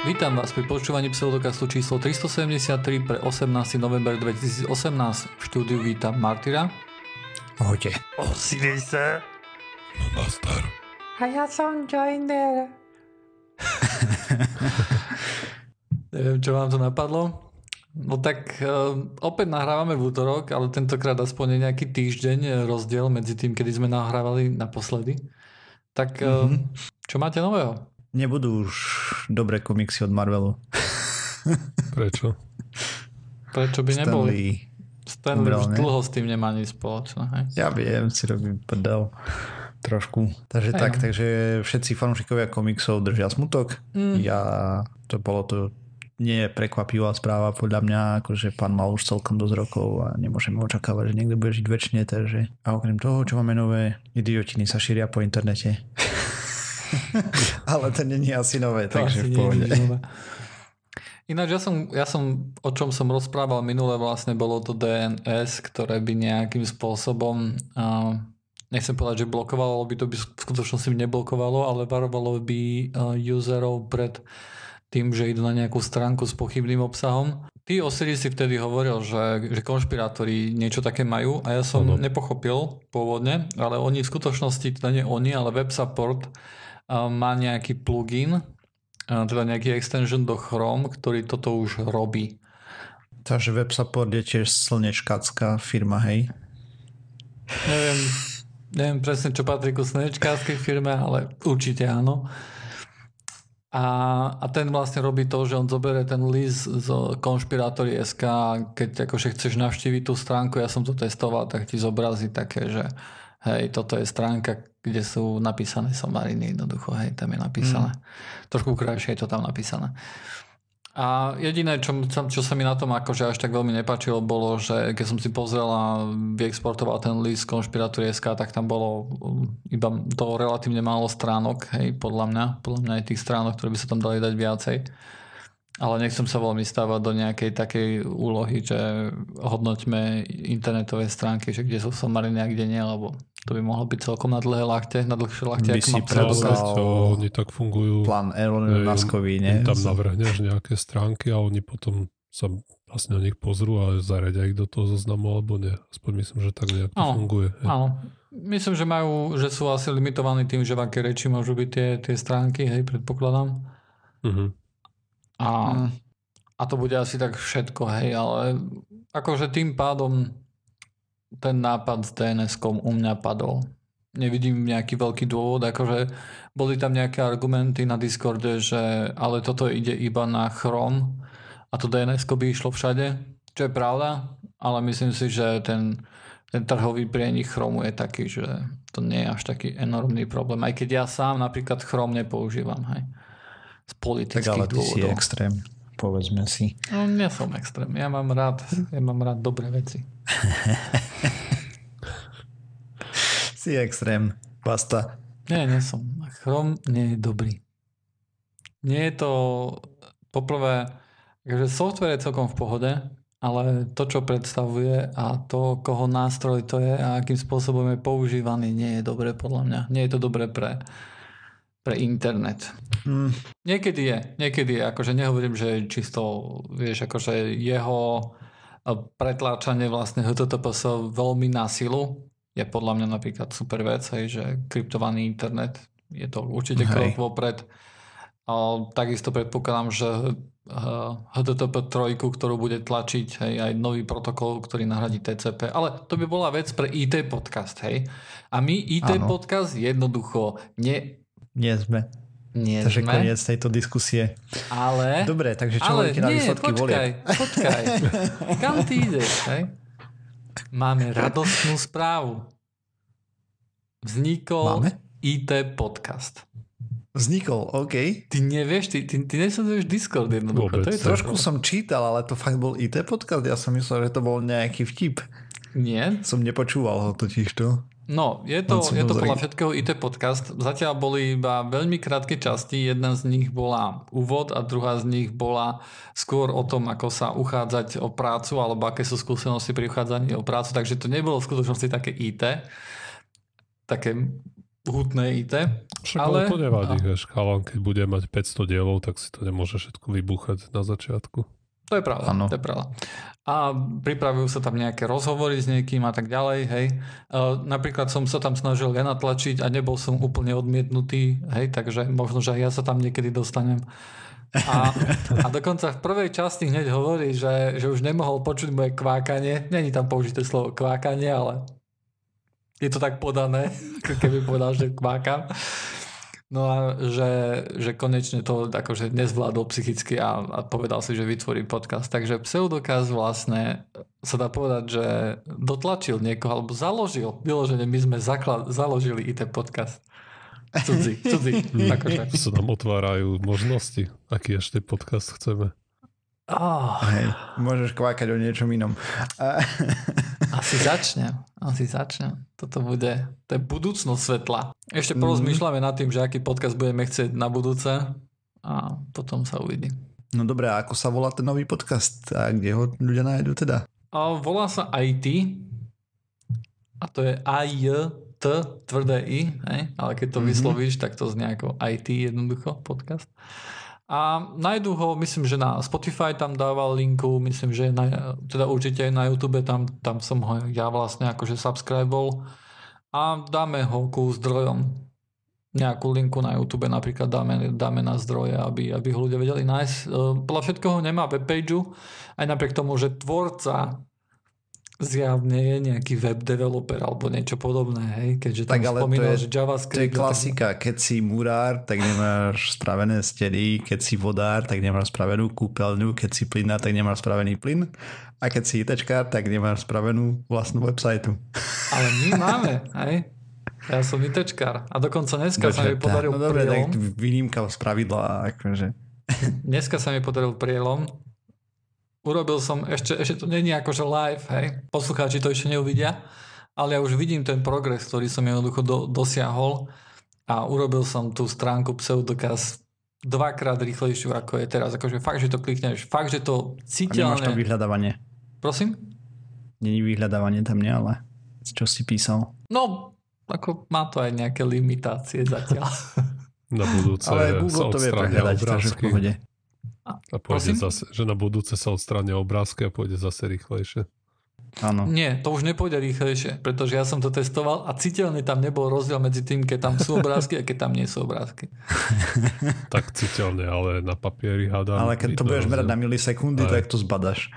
Vítam vás pri počúvaní pseudokastu číslo 373 pre 18. november 2018. V štúdiu vítam Martyra. Ahojte. Sa. No nastar. A ja som Joiner. Neviem, čo vám to napadlo. No tak uh, opäť nahrávame v útorok, ale tentokrát aspoň je nejaký týždeň rozdiel medzi tým, kedy sme nahrávali naposledy. Tak uh, mm-hmm. čo máte nového? Nebudú už dobré komiksy od Marvelu. Prečo? Prečo by neboli? Stanley Umrel, už ne? dlho s tým nemá nič spoločné. Hej? Ja viem, si robím prdel. Trošku. Takže Hej, tak, no. takže všetci fanúšikovia komiksov držia smutok. Mm. Ja, to bolo to nie je prekvapivá správa podľa mňa, akože pán mal už celkom dosť rokov a nemôžeme očakávať, že niekto bude žiť väčšine, takže a okrem toho, čo máme nové, idiotiny sa šíria po internete. Ale to není asi nové, To takže asi v pohode. Ináč ja som, ja som, o čom som rozprával minule, vlastne bolo to DNS, ktoré by nejakým spôsobom, uh, nechcem povedať, že blokovalo, by to by v skutočnosti neblokovalo, ale varovalo by uh, userov pred tým, že idú na nejakú stránku s pochybným obsahom. Ty Osiris si vtedy hovoril, že, že konšpirátori niečo také majú a ja som Áno. nepochopil pôvodne, ale oni v skutočnosti, teda nie oni, ale web support uh, má nejaký plugin, teda nejaký extension do Chrome, ktorý toto už robí. Takže web support je tiež slnečkácká firma, hej? Neviem, neviem presne, čo patrí ku slnečkárskej firme, ale určite áno. A, a ten vlastne robí to, že on zoberie ten list z konšpirátory.sk keď akože chceš navštíviť tú stránku, ja som to testoval, tak ti zobrazí také, že hej, toto je stránka, kde sú napísané somariny jednoducho, hej, tam je napísané. Mm. Trošku krajšie je to tam napísané. A jediné, čo, čo sa mi na tom akože až tak veľmi nepačilo, bolo, že keď som si pozrel a vyexportoval ten list konšpirátorie.sk, tak tam bolo um, iba to relatívne málo stránok, hej, podľa mňa. Podľa mňa aj tých stránok, ktoré by sa tam dali dať viacej. Ale nechcem sa veľmi stávať do nejakej takej úlohy, že hodnoťme internetové stránky, že kde sú somariny a kde nie, lebo to by mohlo byť celkom na dlhé lakte, na dlhšie lakte, ako si má to oni tak fungujú. Plán Elon Muskový, ne? tam navrhneš nejaké stránky a oni potom sa vlastne na nich pozrú a zaradia ich do toho zoznamu alebo nie. Aspoň myslím, že tak nejak to funguje. Áno. Myslím, že majú, že sú asi limitovaní tým, že v aké reči môžu byť tie, tie stránky, hej, predpokladám. Mhm. A, Mm. a to bude asi tak všetko, hej, ale akože tým pádom ten nápad s DNS-kom u mňa padol. Nevidím nejaký veľký dôvod, akože boli tam nejaké argumenty na Discorde, že ale toto ide iba na Chrome a to dns by išlo všade, čo je pravda, ale myslím si, že ten, ten trhový prienik Chromu je taký, že to nie je až taký enormný problém. Aj keď ja sám napríklad Chrome nepoužívam, hej. Z Tak politických ale ty si dôvodov. extrém, povedzme si. No, nie som extrém. Ja mám rád, ja mám rád dobré veci. Si extrém, basta. Nie, nie som. Chrom nie je dobrý. Nie je to... Poprvé, že software je celkom v pohode, ale to, čo predstavuje a to, koho nástroj to je a akým spôsobom je používaný, nie je dobré podľa mňa. Nie je to dobré pre, pre internet. Hm, Niekedy je, niekedy je, akože nehovorím, že čisto, vieš, akože jeho eh, pretláčanie vlastne HTTPS veľmi na silu je podľa mňa napríklad super vec, hej, že kryptovaný internet je to určite krok vopred. A takisto predpokladám, že eh, HTTP 3, ktorú bude tlačiť hej, aj nový protokol, ktorý nahradí TCP. Ale to by bola vec pre IT podcast, hej. A my IT Áno. podcast jednoducho ne, nie sme. nie Takže sme. koniec tejto diskusie. Ale... Dobre, takže čo ale hovoríte na nie, výsledky počkaj, volieb? počkaj. Kam ty ideš, hej? Máme radostnú správu. Vznikol Máme? IT podcast. Vznikol, OK. Ty nevieš, ty, ty, ty nesleduješ Discord jednoducho. Vôbec. To je Trošku trošku... som čítal, ale to fakt bol IT podcast. Ja som myslel, že to bol nejaký vtip. Nie? Som nepočúval ho totiž to. No, je to, je to podľa všetkého IT podcast. Zatiaľ boli iba veľmi krátke časti. Jedna z nich bola úvod a druhá z nich bola skôr o tom, ako sa uchádzať o prácu alebo aké sú skúsenosti pri uchádzaní o prácu. Takže to nebolo v skutočnosti také IT. Také hutné IT. Však Ale- to nevadí, a- vieš, chalan, keď bude mať 500 dielov, tak si to nemôže všetko vybúchať na začiatku. To je pravda, Áno. to je pravda. A pripravujú sa tam nejaké rozhovory s niekým a tak ďalej, hej. Uh, napríklad som sa tam snažil ja natlačiť a nebol som úplne odmietnutý, hej, takže možno, že aj ja sa tam niekedy dostanem. A, a dokonca v prvej časti hneď hovorí, že, že už nemohol počuť moje kvákanie. Není tam použité slovo kvákanie, ale je to tak podané, ako keby povedal, že kvákam. No a že, že konečne to akože nezvládol psychicky a, a povedal si, že vytvorí podcast. Takže pseudokaz vlastne sa dá povedať, že dotlačil niekoho alebo založil. Vyložene my sme zaklad, založili IT podcast. Cudzí, cudzí. akože. sa nám otvárajú možnosti, aký ešte podcast chceme. Oh, Hej, môžeš kvákať o niečom inom. Asi začnem. Asi začnem. Toto bude, to je budúcnosť svetla. Ešte Mhm. porozmýšľame nad tým, že aký podcast budeme chcieť na budúce a potom sa uvidí. no dobré, a ako sa volá ten nový podcast? A kde ho ľudia nájdú teda? A volá sa IT a to je AJ T, tvrdé I, hej? ale keď to Mhm. vyslovíš, tak to znie ako IT jednoducho, podcast. A nájdu ho, myslím, že na Spotify tam dával linku, myslím, že na, teda určite aj na YouTube, tam, tam som ho ja vlastne akože subscribol a dáme ho ku zdrojom. Nejakú linku na YouTube napríklad dáme, dáme na zdroje, aby, aby ho ľudia vedeli nájsť. E, Podľa všetkoho nemá webpageu, aj napriek tomu, že tvorca zjavne je nejaký web developer alebo niečo podobné, hej, keďže tam Tak ale to spomínal, je- že JavaScript. To je tak- klasika. Keď si murár, tak nemáš spravené steny. Keď si vodár, tak nemáš spravenú kúpeľňu. Keď si plynár, tak nemáš spravený plyn. A keď si ITčkár, tak nemáš spravenú vlastnú websajtu. Ale my máme, hej. Ja som ITčkár. A dokonca dneska sa mi podaril no dobre, tak prielom. výnimka z pravidla. Akože. Dneska sa mi podaril prielom. Urobil som, ešte, ešte to není akože live, hej. Poslucháči to ešte neuvidia, ale ja už vidím ten progres, ktorý som jednoducho do, dosiahol a urobil som tú stránku Pseudokaz dvakrát rýchlejšiu, ako je teraz. Akože fakt, že to klikneš, fakt, že to A nemáš tam citeľne... vyhľadávanie. Prosím? Není vyhľadávanie tam, nie, ale čo si písal. No, ako má to aj nejaké limitácie zatiaľ. Na budúce Ale Google to vie prehľadať, takže v pohode. A pôjde Prosím? zase, že na budúce sa odstrania obrázky a pôjde zase rýchlejšie. Áno. Nie, to už nepôjde rýchlejšie, pretože ja som to testoval a citeľne tam nebol rozdiel medzi tým, keď tam sú obrázky a keď tam nie sú obrázky. Tak citeľne, ale na papieri hádam. Ale keď to budeš merať na milisekundy, Aj. tak to zbadaš.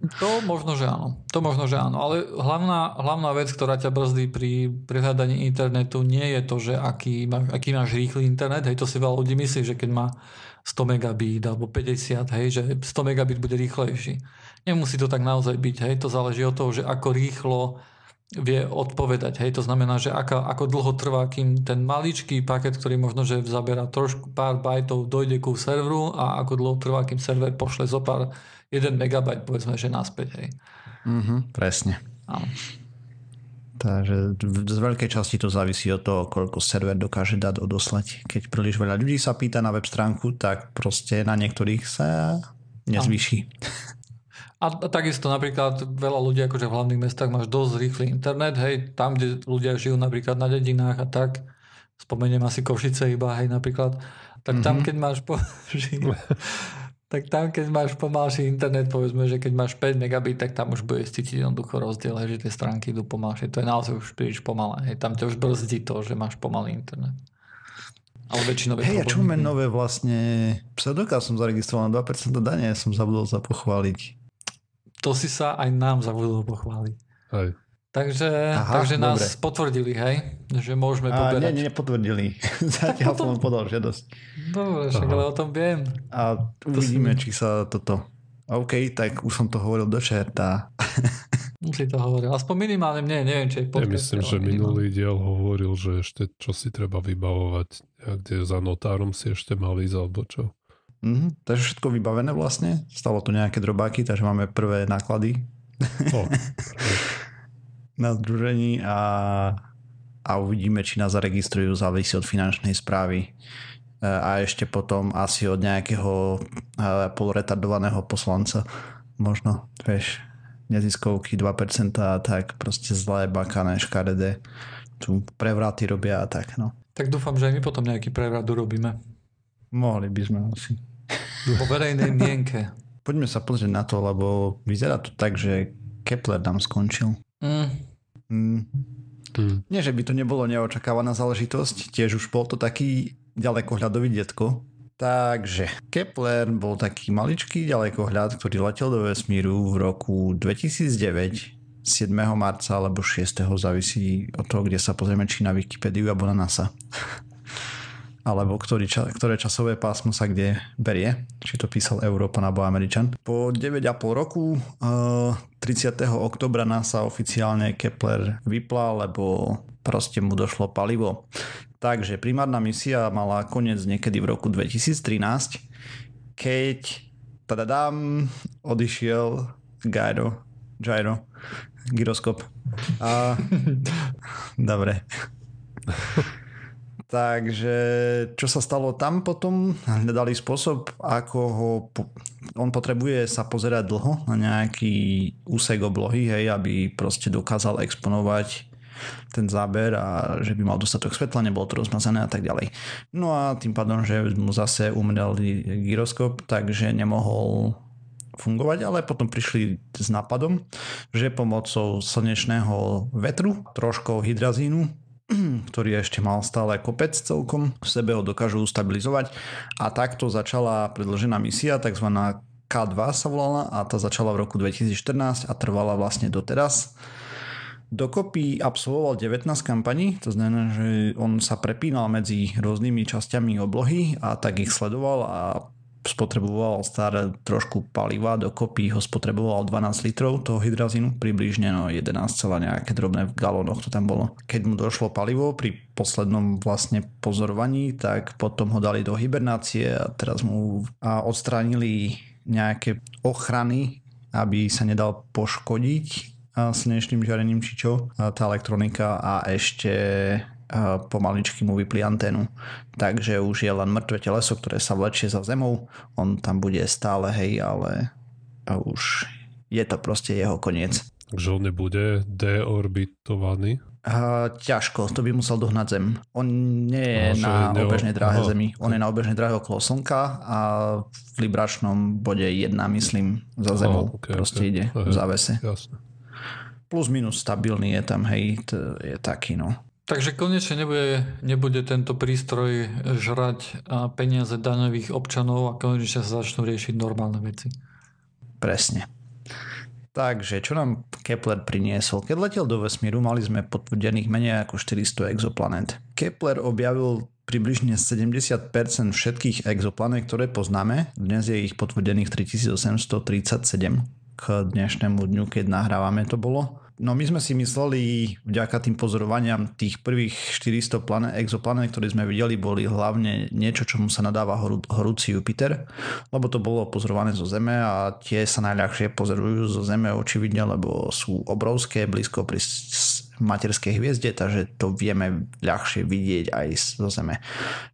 To možno, že áno. To možno, že áno. Ale hlavná, hlavná vec, ktorá ťa brzdí pri prehľadaní internetu, nie je to, že aký, aký máš rýchly internet. Hej, to si veľa ľudí myslí, že keď má 100 megabit alebo 50, hej, že 100 megabit bude rýchlejší. Nemusí to tak naozaj byť. Hej, to záleží od toho, že ako rýchlo vie odpovedať. Hej, to znamená, že ako, ako dlho trvá, kým ten maličký paket, ktorý možno, že zabera trošku pár bajtov, dojde ku serveru a ako dlho trvá, kým server pošle zo pár 1 megabajt, povedzme, že naspäť. Hej. Mhm, presne. Áno. Takže z veľkej časti to závisí od toho, koľko server dokáže dať odoslať. Keď príliš veľa ľudí sa pýta na web stránku, tak proste na niektorých sa nezvýši. A a takisto napríklad veľa ľudí akože v hlavných mestách máš dosť rýchly internet, hej, tam, kde ľudia žijú napríklad na dedinách a tak, spomeniem asi Košice iba, hej, napríklad, tak tam, Mhm. keď máš po... tak tam, keď máš pomalší internet, povedzme, že keď máš 5 megabit, tak tam už budeš cítiť jednoducho rozdiel, že tie stránky idú pomalšie. To je naozaj už príliš pomalé. Hej. Tam ťa už brzdí to, že máš pomalý internet. Ale väčšinou je Hej, a čo máme nové vlastne? Pseudoka som zaregistroval na 2% dane, som zabudol sa pochváliť. To si sa aj nám zabudol pochváliť. Hej. Takže, Aha, takže nás dobre. potvrdili, hej, že môžeme A poberať. nie, nie, nepotvrdili. Zatiaľ potom- som podal žiadosť. Dobre, však Aha. ale o tom viem. A uvidíme, či sa toto... OK, tak už som to hovoril do čerta. Musí to hovoriť. Aspoň minimálne mne, neviem, či je Ja podcast. myslím, že minulý diel hovoril, že ešte čo si treba vybavovať, a kde za notárom si ešte mal ísť, alebo čo. Mhm, takže všetko vybavené vlastne. Stalo to nejaké drobáky, takže máme prvé náklady O, na združení a, a uvidíme, či nás zaregistrujú, závisí od finančnej správy E, a ešte potom asi od nejakého e, poloretardovaného poslanca. Možno, vieš, neziskovky 2% a tak proste zlé, bakané, škaredé. Tu prevraty robia a tak, no. Tak dúfam, že aj my potom nejaký prevrat urobíme. Mohli by sme asi. Po verejnej mienke. Poďme sa pozrieť na to, lebo vyzerá to tak, že Kepler nám skončil. Mm. Mm. Hm. Nie, že by to nebolo neočakávaná záležitosť, tiež už bol to taký ďalekohľadový detko. Takže Kepler bol taký maličký ďalekohľad, ktorý letel do vesmíru v roku 2009 7. marca alebo 6. závisí od toho, kde sa pozrieme, či na Wikipédiu alebo na NASA. Alebo ktorý, ktoré časové pásmo sa kde berie, či to písal Európan alebo Američan. Po 9,5 roku uh, 30. oktobra NASA oficiálne Kepler vypla, lebo proste mu došlo palivo. Takže primárna misia mala koniec niekedy v roku 2013, keď tadadám, odišiel Gyro, Gyro, gyroskop. A... Dobre. Takže čo sa stalo tam potom? Hľadali spôsob, ako ho... Po... On potrebuje sa pozerať dlho na nejaký úsek oblohy, hej, aby proste dokázal exponovať ten záber a že by mal dostatok svetla, nebolo to rozmazané a tak ďalej. No a tým pádom, že mu zase umrel gyroskop, takže nemohol fungovať, ale potom prišli s nápadom, že pomocou slnečného vetru, troškou hydrazínu, ktorý ešte mal stále kopec celkom, v sebe ho dokážu stabilizovať a takto začala predložená misia, tzv. K2 sa volala a tá začala v roku 2014 a trvala vlastne doteraz. Dokopy absolvoval 19 kampaní, to znamená, že on sa prepínal medzi rôznymi časťami oblohy a tak ich sledoval a spotreboval staré trošku paliva, dokopy ho spotreboval 12 litrov toho hydrazínu, približne no 11, nejaké drobné v galónoch to tam bolo. Keď mu došlo palivo pri poslednom vlastne pozorovaní, tak potom ho dali do hibernácie a teraz mu a odstránili nejaké ochrany, aby sa nedal poškodiť slnečným žiarením či čo, tá elektronika a ešte pomaličky mu vypli anténu. Takže už je len mŕtve teleso, ktoré sa vlečie za zemou. On tam bude stále, hej, ale už je to proste jeho koniec. Takže on nebude deorbitovaný? Uh, ťažko, to by musel dohnať Zem. On nie je No, na neo- obežnej dráhe Aha. Zemi. On je na obežnej dráhe okolo Slnka a v libračnom bode 1, myslím, za Zemou. Aha, ok, proste ok. ide Aha. v závese. Jasne. Plus minus stabilný je tam, hej, to je taký, no. Takže konečne nebude, nebude tento prístroj žrať peniaze daňových občanov a konečne sa začnú riešiť normálne veci. Presne. Takže, čo nám Kepler priniesol? Keď letel do vesmíru, mali sme potvrdených menej ako 400 exoplanet. Kepler objavil približne 70% všetkých exoplanet, ktoré poznáme. Dnes je ich potvrdených 3837 k dnešnému dňu, keď nahrávame to bolo. No my sme si mysleli, vďaka tým pozorovaniam tých prvých 400 planet, exoplanet, ktoré sme videli, boli hlavne niečo, čomu sa nadáva horú, horúci Jupiter, lebo to bolo pozorované zo Zeme a tie sa najľahšie pozorujú zo Zeme očividne, lebo sú obrovské, blízko pri materskej hviezde, takže to vieme ľahšie vidieť aj zo Zeme.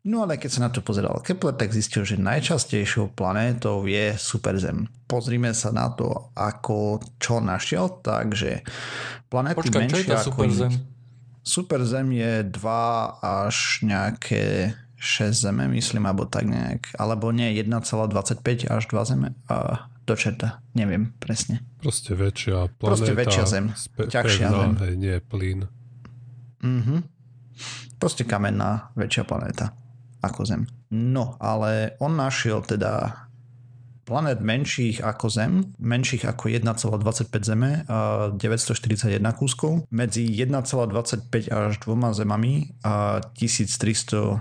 No ale keď sa na to pozeral Kepler, tak zistil, že najčastejšou planétou je Superzem. Pozrime sa na to, ako čo našiel, takže planéty Počkaj, čo je menšie to ako superzem? Superzem je 2 až nejaké 6 zeme, myslím, alebo tak nejak. Alebo nie, 1,25 až 2 zeme. A do čerta, neviem presne. Proste väčšia planéta. Proste väčšia Zem. Spe- Ťažšia pevná, Zem. Hej, nie plyn. Mhm. Proste kamenná väčšia planéta ako Zem. No, ale on našiel teda planet menších ako Zem, menších ako 1,25 Zeme, a 941 kúskov, medzi 1,25 až 2 zemami a 1364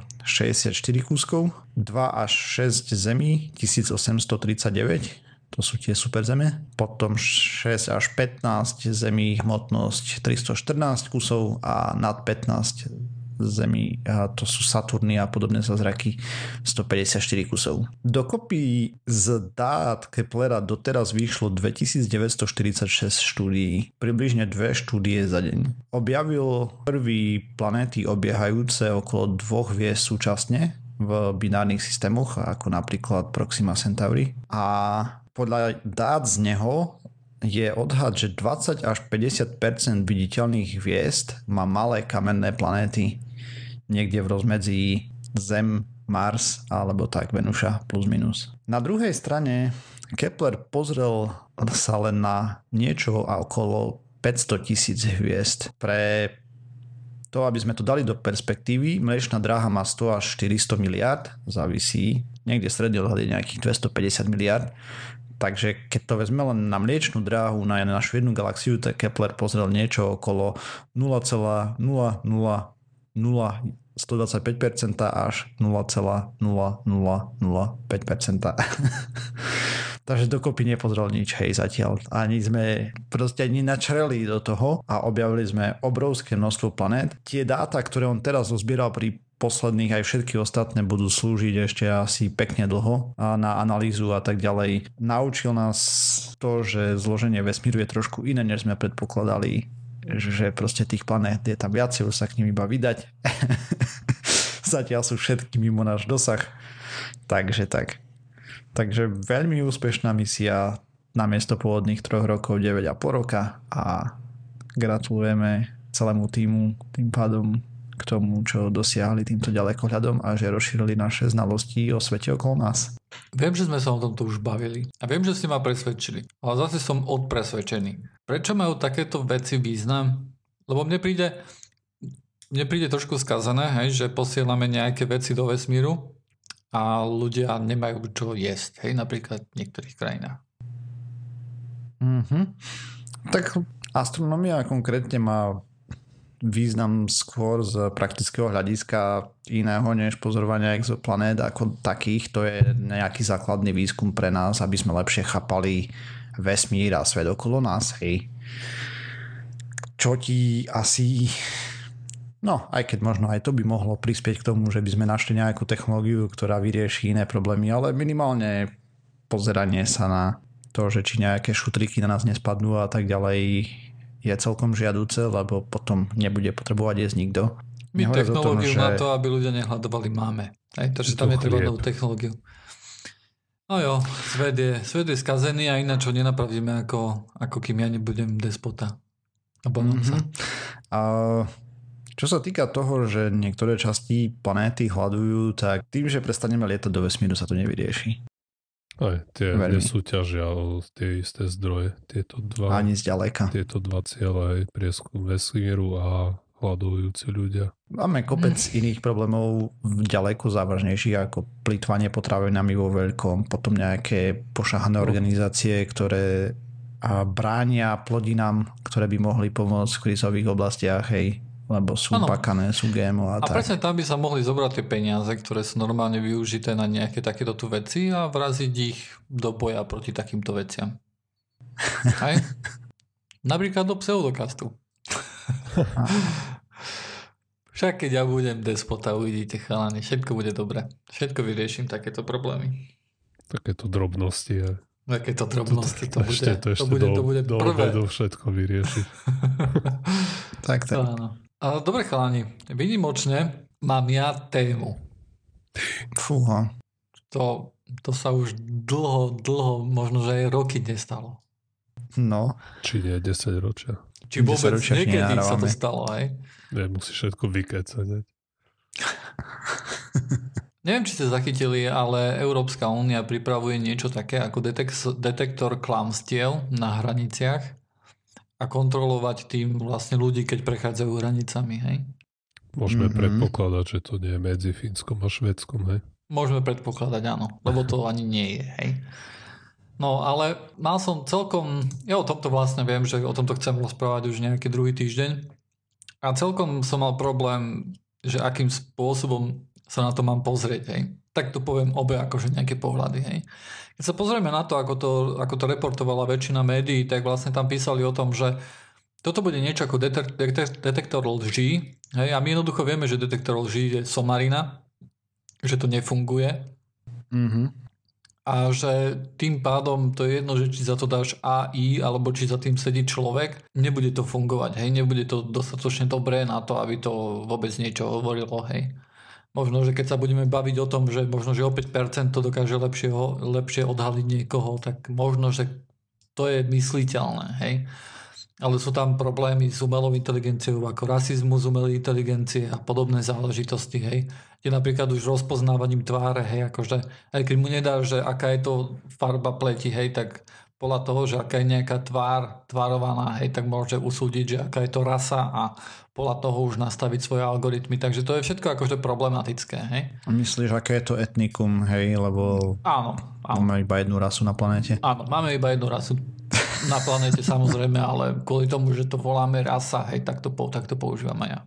kúskov, 2 až 6 zemí 1839, to sú tie superzeme. Potom 6 až 15 zemí hmotnosť 314 kusov a nad 15 zemí, a to sú Saturny a podobné zázraky, 154 kusov. Dokopy z dát Keplera doteraz vyšlo 2946 štúdií, približne dve štúdie za deň. Objavil prvý planéty obiehajúce okolo dvoch hviezd súčasne v binárnych systémoch, ako napríklad Proxima Centauri. A podľa dát z neho je odhad, že 20 až 50% viditeľných hviezd má malé kamenné planéty. niekde v rozmedzi Zem, Mars alebo tak Venuša plus minus. Na druhej strane Kepler pozrel sa len na niečo okolo 500 tisíc hviezd. Pre to, aby sme to dali do perspektívy, Mliečná dráha má 100 až 400 miliard, závisí, niekde stredný odhad je nejakých 250 miliard, Takže keď to vezme len na mliečnú dráhu na našu jednu galaxiu, tak Kepler pozrel niečo okolo 0,000 125% až 0,0005%. Takže dokopy nepozrel nič, hej, zatiaľ. Ani sme proste ani načreli do toho a objavili sme obrovské množstvo planét. Tie dáta, ktoré on teraz zozbieral pri posledných aj všetky ostatné budú slúžiť ešte asi pekne dlho a na analýzu a tak ďalej. Naučil nás to, že zloženie vesmíru je trošku iné, než sme predpokladali že proste tých planét je tam viacej, už sa k ním iba vydať. Zatiaľ sú všetky mimo náš dosah. Takže tak. Takže veľmi úspešná misia na miesto pôvodných troch rokov 9,5 roka a gratulujeme celému týmu tým pádom k tomu, čo dosiahli týmto ďalekohľadom a že rozšírili naše znalosti o svete okolo nás. Viem, že sme sa o tomto už bavili a viem, že ste ma presvedčili, ale zase som odpresvedčený. Prečo majú takéto veci význam? Lebo mne príde, mne príde trošku skazané, hej, že posielame nejaké veci do vesmíru a ľudia nemajú čo jesť, hej, napríklad v niektorých krajinách. Mm-hmm. Tak astronomia konkrétne má význam skôr z praktického hľadiska iného než pozorovania exoplanét ako takých. To je nejaký základný výskum pre nás, aby sme lepšie chápali vesmír a svet okolo nás, hej. Čo ti asi... No, aj keď možno aj to by mohlo prispieť k tomu, že by sme našli nejakú technológiu, ktorá vyrieši iné problémy, ale minimálne pozeranie sa na to, že či nejaké šutriky na nás nespadnú a tak ďalej je celkom žiaduce, lebo potom nebude potrebovať jesť nikto. My technológiu tom, že... na to, aby ľudia nehľadovali, máme. Aj, takže tam je treba novú technológiu. No jo, svet je, svet je skazený a ináč ho nenapravíme ako, ako kým ja nebudem despota. mm-hmm. A čo sa týka toho, že niektoré časti planéty hľadujú, tak tým, že prestaneme lietať do vesmíru, sa to nevyrieši. Aj tie Veľmi. nesúťažia o tie isté zdroje. Tieto dva, Ani zďaleka. Tieto dva cieľe, aj prieskum vesmíru a hľadujúci ľudia. Máme kopec hm. iných problémov ďaleko závažnejších ako plýtvanie potravinami vo veľkom, potom nejaké pošahané no. organizácie, ktoré a bránia plodinám, ktoré by mohli pomôcť v krizových oblastiach, hej, lebo sú ano. pakané, sú GMO a, a tak. presne tam by sa mohli zobrať tie peniaze, ktoré sú normálne využité na nejaké takéto tu veci a vraziť ich do boja proti takýmto veciam. Hej? Napríklad do pseudokastu. Však keď ja budem despota, uvidíte chalani, všetko bude dobre. Všetko vyrieším takéto problémy. Takéto drobnosti. Je. Takéto drobnosti, to, ešte, bude, to, ešte to bude, do, to bude do prvé. Do všetko vyriešiť. tak, tak. Áno. Dobre chalani, vynimočne mám ja tému. Fúha. To, to sa už dlho, dlho, možno že aj roky nestalo. No. Či nie, 10 ročia. Či vôbec niekedy sa to stalo, aj? Nie, musí všetko vykecať. Neviem, či ste zachytili, ale Európska únia pripravuje niečo také ako detek- detektor klamstiev na hraniciach a kontrolovať tým vlastne ľudí, keď prechádzajú hranicami, hej? Môžeme mm-hmm. predpokladať, že to nie je medzi Fínskom a Švedskom, hej? Môžeme predpokladať, áno, lebo to ani nie je, hej? No ale mal som celkom, ja o tomto vlastne viem, že o tomto chcem rozprávať už nejaký druhý týždeň a celkom som mal problém, že akým spôsobom sa na to mám pozrieť, hej. Tak to poviem obe akože nejaké pohľady, hej. Keď sa pozrieme na to, ako to, ako to reportovala väčšina médií, tak vlastne tam písali o tom, že toto bude niečo ako detek- detek- detektor lží, hej, a my jednoducho vieme, že detektor lží je somarina, že to nefunguje. Mm-hmm a že tým pádom to je jedno, že či za to dáš AI alebo či za tým sedí človek, nebude to fungovať, hej, nebude to dostatočne dobré na to, aby to vôbec niečo hovorilo, hej. Možno, že keď sa budeme baviť o tom, že možno, že o 5% to dokáže lepšie, lepšie odhaliť niekoho, tak možno, že to je mysliteľné, hej. ale sú tam problémy s umelou inteligenciou, ako rasizmus umelej inteligencie a podobné záležitosti, hej. Kde napríklad už rozpoznávaním tváre, hej, akože aj keď mu nedá, že aká je to farba pleti, hej, tak podľa toho, že aká je nejaká tvár tvárovaná, hej, tak môže usúdiť, že aká je to rasa a podľa toho už nastaviť svoje algoritmy. Takže to je všetko akože problematické. Hej? Myslíš, aké je to etnikum, hej, lebo áno, áno. máme iba jednu rasu na planéte? Áno, máme iba jednu rasu na planéte samozrejme, ale kvôli tomu, že to voláme rasa, hej, tak to, tak to používam aj ja.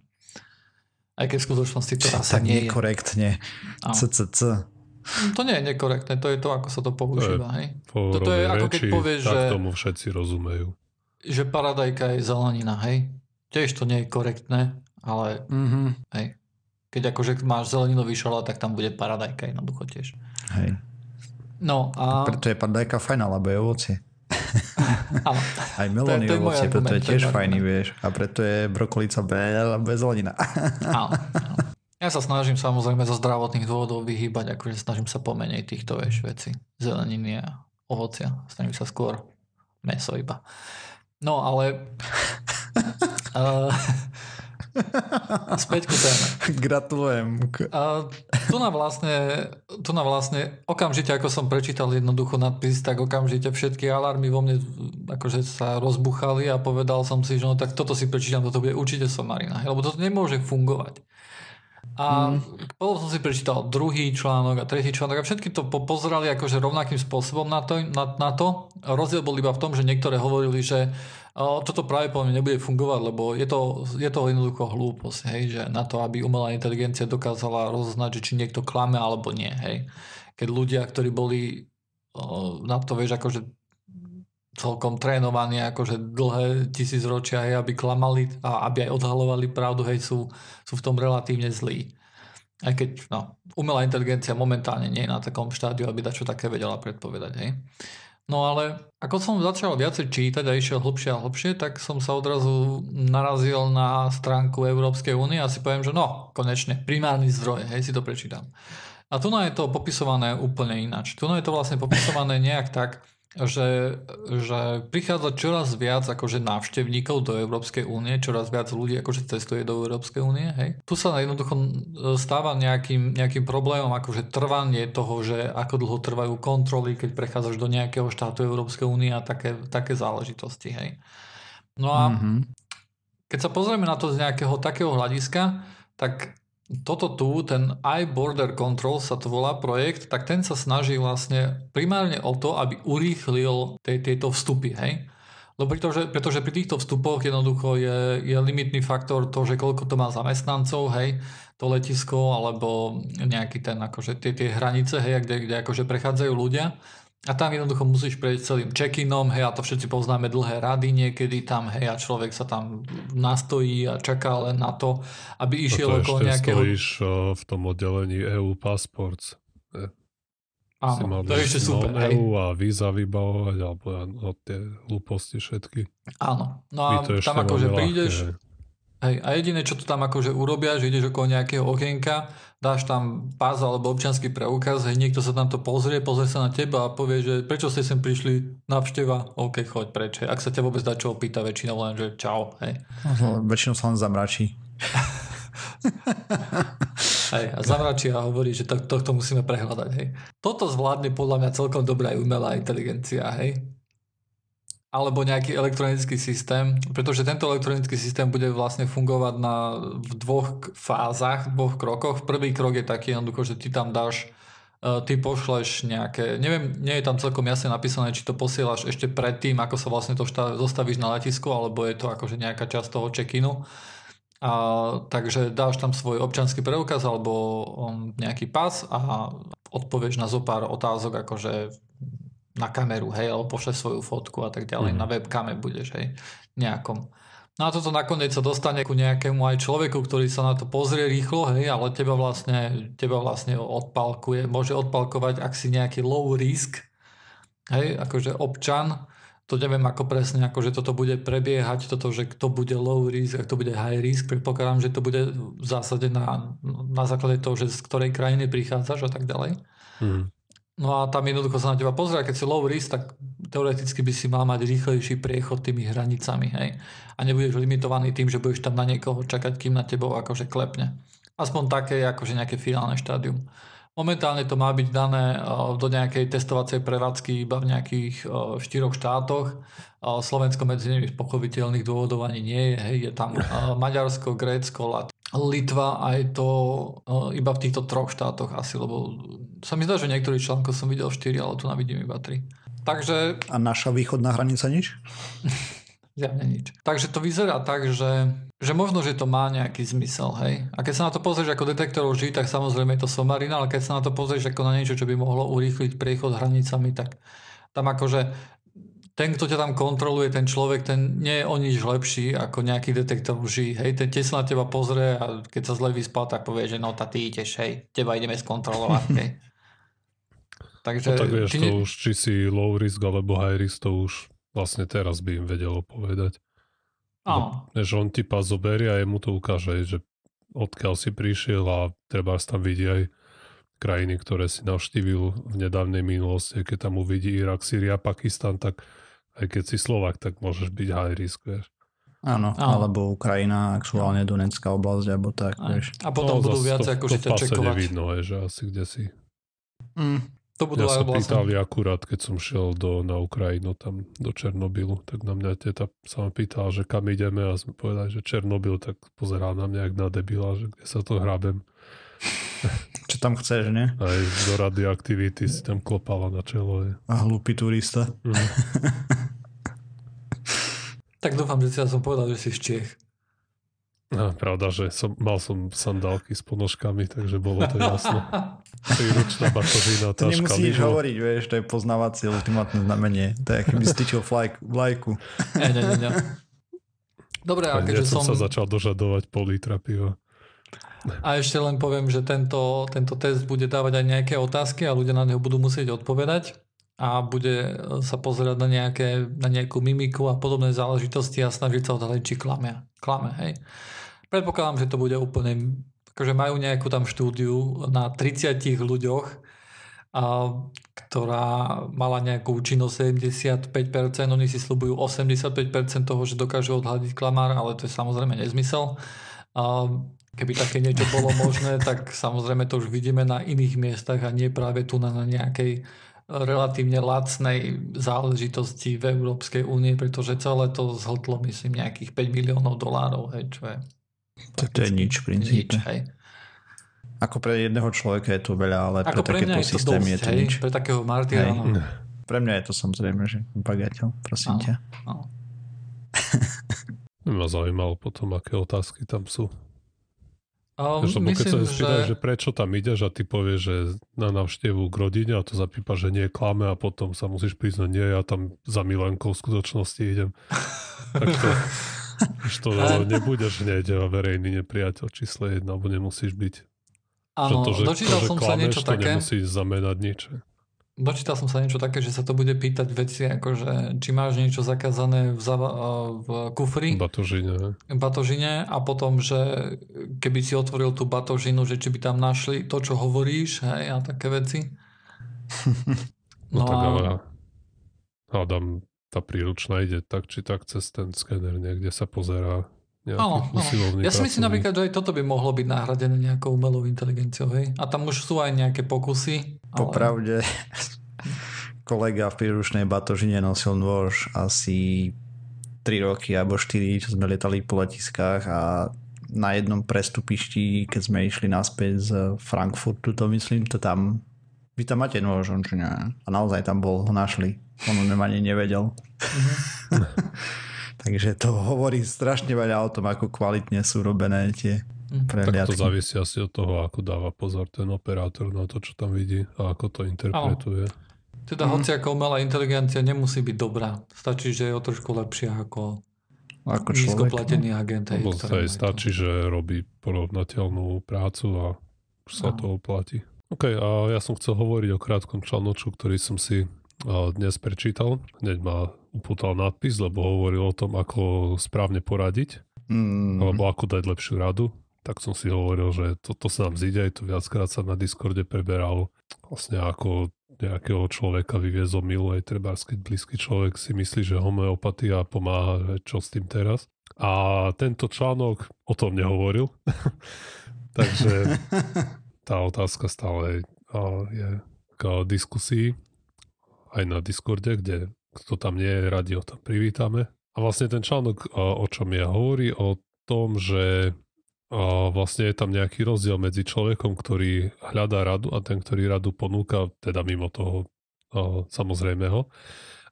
Aj keď v skutočnosti to rasa tak nie nekorektne. CCC. To nie je nekorektné, to je to, ako sa to používa. hej. Toto je ako keď povieš, že... tomu všetci rozumejú. Že paradajka je zelenina, hej? Tiež to nie je korektné, ale mm-hmm. hej, keď akože máš zeleninový šalát, tak tam bude paradajka jednoducho tiež. Hej. No a... Preto je paradajka fajn, lebo je ovocie. Aj melóny ovocie, preto je tiež fajný, vieš. A preto je brokolica bez zelenina. áno. Ja sa snažím samozrejme zo zdravotných dôvodov vyhýbať, akože snažím sa pomenej týchto vieš, veci. Zeleniny a ovocia. Snažím sa skôr meso iba. No ale Uh, späť ku téme. Gratulujem. Uh, tu na vlastne, tu na vlastne okamžite, ako som prečítal jednoducho nadpis, tak okamžite všetky alarmy vo mne akože sa rozbuchali a povedal som si, že no tak toto si prečítam, toto bude určite somarina, lebo toto nemôže fungovať. A mm. potom som si prečítal druhý článok a tretí článok a všetky to pozerali akože rovnakým spôsobom na to, na, na to. Rozdiel bol iba v tom, že niektoré hovorili, že toto práve po mne nebude fungovať, lebo je to, je to jednoducho hlúposť, hej, že na to, aby umelá inteligencia dokázala rozoznať, že či niekto klame alebo nie, hej. Keď ľudia, ktorí boli na to, vieš, akože celkom trénovaní akože dlhé tisícročia, hej, aby klamali a aby aj odhalovali pravdu, hej, sú, sú v tom relatívne zlí. Aj keď no, umelá inteligencia momentálne nie je na takom štádiu, aby dačo také vedela predpovedať. Hej. No ale ako som začal viacej čítať a išiel hlbšie a hlbšie, tak som sa odrazu narazil na stránku Európskej únie a si poviem, že no, konečne, primárny zdroj, hej, si to prečítam. A tu je to popisované úplne ináč. Tu je to vlastne popisované nejak tak, že, že prichádza čoraz viac akože návštevníkov do Európskej únie, čoraz viac ľudí akože cestuje do Európskej únie. Hej. Tu sa jednoducho stáva nejakým, nejakým problémom akože trvanie toho, že ako dlho trvajú kontroly, keď prechádzaš do nejakého štátu Európskej únie a také, také záležitosti. Hej. No a mm-hmm. keď sa pozrieme na to z nejakého takého hľadiska, tak toto tu, ten iBorder Control sa to volá projekt, tak ten sa snaží vlastne primárne o to, aby urýchlil tej, tieto vstupy, hej? Lebo pretože, pretože pri týchto vstupoch jednoducho je, je limitný faktor to, že koľko to má zamestnancov, hej, to letisko, alebo nejaký ten, akože tie, tie hranice, hej, kde, kde akože prechádzajú ľudia. A tam jednoducho musíš prejsť celým check-inom, hej, a to všetci poznáme dlhé rady niekedy tam, hej, a človek sa tam nastojí a čaká len na to, aby išiel okolo nejakého... stojíš v tom oddelení EU Passports. Áno, to je ešte super, hej. EU a víza vybavovať, alebo no, tie hlúposti všetky. Áno, no a tam akože prídeš, ľahké, Hej, a jediné, čo tu tam akože urobia, že ideš okolo nejakého okienka, dáš tam pás alebo občanský preukaz, hej, niekto sa tam to pozrie, pozrie sa na teba a povie, že prečo ste sem prišli, navšteva, OK, choď preč. Hej. Ak sa ťa vôbec dá čo opýta, väčšinou len, že čau. Hej. Väčšinou sa len zamračí. hej, a zamračí a hovorí, že to, tohto musíme prehľadať. Hej. Toto zvládne podľa mňa celkom dobrá umelá inteligencia. Hej alebo nejaký elektronický systém, pretože tento elektronický systém bude vlastne fungovať na, v dvoch fázach, dvoch krokoch. Prvý krok je taký jednoducho, že ty tam dáš e, ty pošleš nejaké, neviem, nie je tam celkom jasne napísané, či to posielaš ešte predtým, ako sa vlastne to šta, zostavíš na letisku, alebo je to akože nejaká časť toho check-inu. A, takže dáš tam svoj občanský preukaz alebo um, nejaký pas a odpovieš na zo pár otázok, akože na kameru, hej, alebo pošle svoju fotku a tak ďalej, mm. na webkame budeš, hej, nejakom. No a toto nakoniec sa dostane ku nejakému aj človeku, ktorý sa na to pozrie rýchlo, hej, ale teba vlastne, teba vlastne odpalkuje, môže odpalkovať, ak si nejaký low risk, hej, akože občan, to neviem ako presne, akože toto bude prebiehať, toto, že kto bude low risk, ak to bude high risk, predpokladám, že to bude v zásade na, na základe toho, že z ktorej krajiny prichádzaš a tak ďalej. Mm. No a tam jednoducho sa na teba pozrie, keď si low risk, tak teoreticky by si mal mať rýchlejší priechod tými hranicami, hej. A nebudeš limitovaný tým, že budeš tam na niekoho čakať, kým na tebou akože klepne. Aspoň také, akože nejaké finálne štádium. Momentálne to má byť dané do nejakej testovacej prevádzky iba v nejakých štyroch štátoch. Slovensko medzi nimi z pochopiteľných dôvodov ani nie je. Hej. Je tam Maďarsko, Grécko, Litva a je to iba v týchto troch štátoch asi, lebo sa mi zdá, že niektorých článkov som videl 4, ale tu navidím iba 3. Takže... A naša východná hranica nič? Zjavne nič. Takže to vyzerá tak, že, že možno, že to má nejaký zmysel, hej. A keď sa na to pozrieš ako detektor lží, tak samozrejme je to somarina, ale keď sa na to pozrieš ako na niečo, čo by mohlo urýchliť priechod hranicami, tak tam akože ten, kto ťa tam kontroluje, ten človek, ten nie je o nič lepší ako nejaký detektor lží. Hej, ten tiež sa na teba pozrie a keď sa zle vyspal, tak povie, že no, tá ty ideš, hej, teba ideme skontrolovať, hej. Takže, no tak vieš, to ne... už, či si low risk alebo high risk, to už vlastne teraz by im vedelo povedať. Áno. Než on ti pás zoberie a jemu to ukáže, že odkiaľ si prišiel a treba tam vidieť aj krajiny, ktoré si navštívil v nedávnej minulosti. Keď tam uvidí Irak, Syria, Pakistan, tak aj keď si Slovak, tak môžeš byť high risk, vieš. Áno, Áno, alebo Ukrajina, aktuálne Donetská oblasť, alebo tak, vieš. A potom no, budú viac ako si ťa čekovať. nevidno, že asi kde si. Mm, to budú ja aj sa vlastne... pýtali akurát, keď som šiel do, na Ukrajinu, tam do Černobylu, tak na mňa teta sa ma pýtala, že kam ideme a sme povedali, že Černobyl, tak pozerá na mňa jak na debila, že kde sa to hrabem. Čo tam chceš, ne? Aj do radioaktivity si tam klopala na čelo. Je. A hlupý turista. Mm. tak dúfam, že si ja som povedal, že si z Čiech. No, pravda, že som, mal som sandálky s ponožkami, takže bolo to jasné. Príručná batožina, taška. To nemusíš libo. hovoriť, vieš, to je poznávacie ultimátne znamenie. To je, keby stýčil vlajku. Nie, nie, nie. Dobre, a keďže som... som sa začal dožadovať pol litra piva. A ešte len poviem, že tento, tento test bude dávať aj nejaké otázky a ľudia na neho budú musieť odpovedať a bude sa pozerať na, nejaké, na nejakú mimiku a podobné záležitosti a snažiť sa odhaliť, či klame. klame hej. Predpokladám, že to bude úplne, akože majú nejakú tam štúdiu na 30 ľuďoch, a, ktorá mala nejakú účinnosť 75%, oni si slúbujú 85% toho, že dokážu odhľadiť klamár, ale to je samozrejme nezmysel. A, keby také niečo bolo možné, tak samozrejme to už vidíme na iných miestach a nie práve tu na, na nejakej relatívne lacnej záležitosti v Európskej únie, pretože celé to zhltlo myslím nejakých 5 miliónov dolárov, hej, čo je tak to je nič v princípe. Nič, hej. Ako pre jedného človeka je to veľa, ale Ako pre, pre takéto systémy je to hej, nič. Pre takého martyra. No. Pre mňa je to samozrejme, že bagateľ, prosím ťa. Ma zaujímalo potom, aké otázky tam sú. Um, myslím, keď sa spýtajú, že... že prečo tam ideš a ty povieš, že na návštevu k rodine a to zapípa, že nie klame a potom sa musíš priznať, nie, ja tam za Milenkou v skutočnosti idem. tak to, už to nebudeš hneď verejný nepriateľ číslo jedna, alebo nemusíš byť. Áno, to, že, dočítal to, že som klameš, sa niečo to také. nemusíš zamenať nič. Dočítal som sa niečo také, že sa to bude pýtať veci, ako že či máš niečo zakázané v, zava- v kufri. Batožine. Batožine a potom, že keby si otvoril tú batožinu, že či by tam našli to, čo hovoríš, hej, a také veci. No, no tak ale hádam, tá príručná ide tak či tak cez ten skener niekde sa pozerá Áno, Ja si myslím napríklad, že aj toto by mohlo byť nahradené nejakou umelou inteligenciou, hej? A tam už sú aj nejaké pokusy. Ale... Popravde, kolega v príručnej batožine nosil nôž asi 3 roky alebo 4, čo sme letali po letiskách a na jednom prestupišti, keď sme išli naspäť z Frankfurtu, to myslím, to tam vy tam máte nôž, on či nie? A naozaj tam bol, ho našli. On o ani nevedel. Mm-hmm. Takže to hovorí strašne veľa o tom, ako kvalitne sú robené tie mhm. prehliadky. Tak to závisí asi od toho, ako dáva pozor ten operátor na to, čo tam vidí a ako to interpretuje. Ale. Teda mm. hoci ako umelá inteligencia nemusí byť dobrá. Stačí, že je o trošku lepšia ako, ako nízkoplatený no. agent. Lebo sa stačí, to. že robí porovnateľnú prácu a už sa no. to oplatí. OK, a ja som chcel hovoriť o krátkom članočku, ktorý som si dnes prečítal. Hneď ma upútal nadpis, lebo hovoril o tom, ako správne poradiť, mm. alebo ako dať lepšiu radu. Tak som si hovoril, že toto to sa nám zíde, aj to viackrát sa na Discorde preberalo. Vlastne ako nejakého človeka vyviezol milu, aj treba, keď blízky človek si myslí, že homeopatia pomáha, že čo s tým teraz. A tento článok o tom nehovoril. Takže tá otázka stále je k diskusii aj na Discorde, kde kto tam nie je, radi o tom privítame. A vlastne ten článok, o čom ja hovorí, o tom, že vlastne je tam nejaký rozdiel medzi človekom, ktorý hľadá radu a ten, ktorý radu ponúka, teda mimo toho samozrejmeho.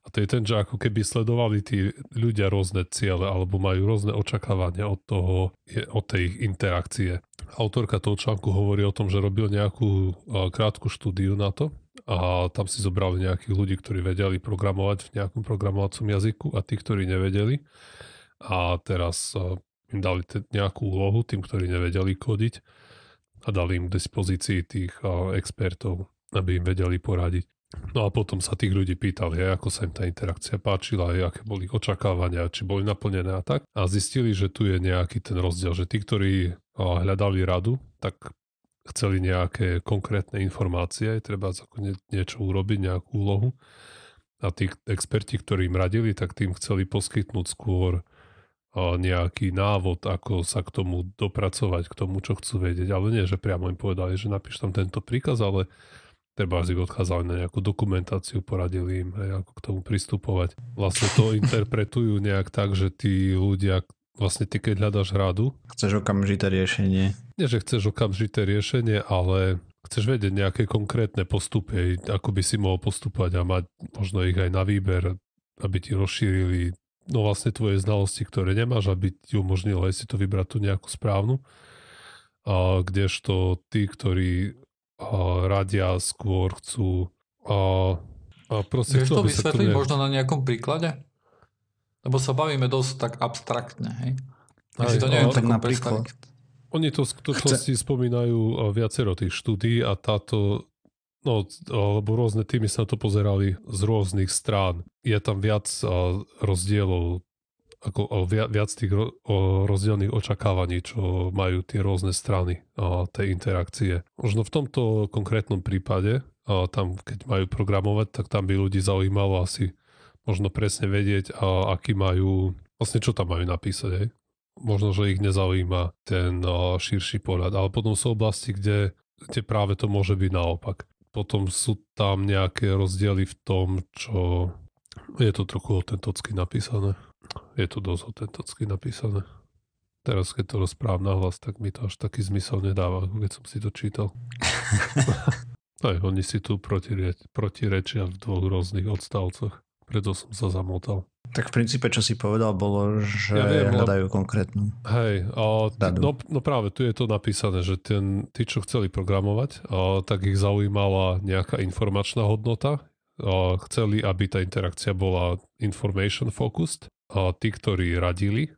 A to je ten, že ako keby sledovali tí ľudia rôzne ciele alebo majú rôzne očakávania od toho, od tej ich interakcie. Autorka toho článku hovorí o tom, že robil nejakú krátku štúdiu na to a tam si zobrali nejakých ľudí, ktorí vedeli programovať v nejakom programovacom jazyku a tí, ktorí nevedeli. A teraz im dali nejakú úlohu tým, ktorí nevedeli kodiť a dali im k dispozícii tých expertov, aby im vedeli poradiť. No a potom sa tých ľudí pýtali, ako sa im tá interakcia páčila, aké boli očakávania, či boli naplnené a tak. A zistili, že tu je nejaký ten rozdiel, že tí, ktorí hľadali radu, tak chceli nejaké konkrétne informácie, treba nie, niečo urobiť, nejakú úlohu. A tí experti, ktorí im radili, tak tým chceli poskytnúť skôr nejaký návod, ako sa k tomu dopracovať, k tomu, čo chcú vedieť. Ale nie, že priamo im povedali, že napíš tam tento príkaz, ale treba ich odchádzali na nejakú dokumentáciu, poradili im, hej, ako k tomu pristupovať. Vlastne to interpretujú nejak tak, že tí ľudia, vlastne ty keď hľadaš radu... Chceš okamžité riešenie. Nie, že chceš okamžité riešenie, ale chceš vedieť nejaké konkrétne postupy, ako by si mohol postupovať a mať možno ich aj na výber, aby ti rozšírili no vlastne tvoje znalosti, ktoré nemáš, aby ti umožnilo aj si to vybrať tú nejakú správnu. A kdežto tí, ktorí radia skôr chcú a, a proste Vieš to vysvetliť nejak... možno na nejakom príklade? Lebo sa bavíme dosť tak abstraktne, hej? Aj, si to neviem tak napríklad. Oni to v skutočnosti Chce... spomínajú viacero tých štúdí a táto No, lebo rôzne týmy sa na to pozerali z rôznych strán. Je tam viac rozdielov ako o viac, tých rozdielných očakávaní, čo majú tie rôzne strany tej interakcie. Možno v tomto konkrétnom prípade, tam keď majú programovať, tak tam by ľudí zaujímalo asi možno presne vedieť, a, aký majú, vlastne čo tam majú napísať, hej? Možno, že ich nezaujíma ten širší pohľad, ale potom sú oblasti, kde, kde práve to môže byť naopak. Potom sú tam nejaké rozdiely v tom, čo je to trochu autenticky napísané. Je to dosť autenticky napísané. Teraz, keď to rozprávam na hlas, tak mi to až taký zmysel nedáva, keď som si to čítal. Aj oni si tu protireč, protirečia v dvoch rôznych odstavcoch. Preto som sa zamotal. Tak v princípe, čo si povedal, bolo, že ja viem, hľadajú konkrétnu Hej, t- no, no práve tu je to napísané, že ten, tí, čo chceli programovať, a, tak ich zaujímala nejaká informačná hodnota, a, chceli, aby tá interakcia bola information focused a tí, ktorí radili,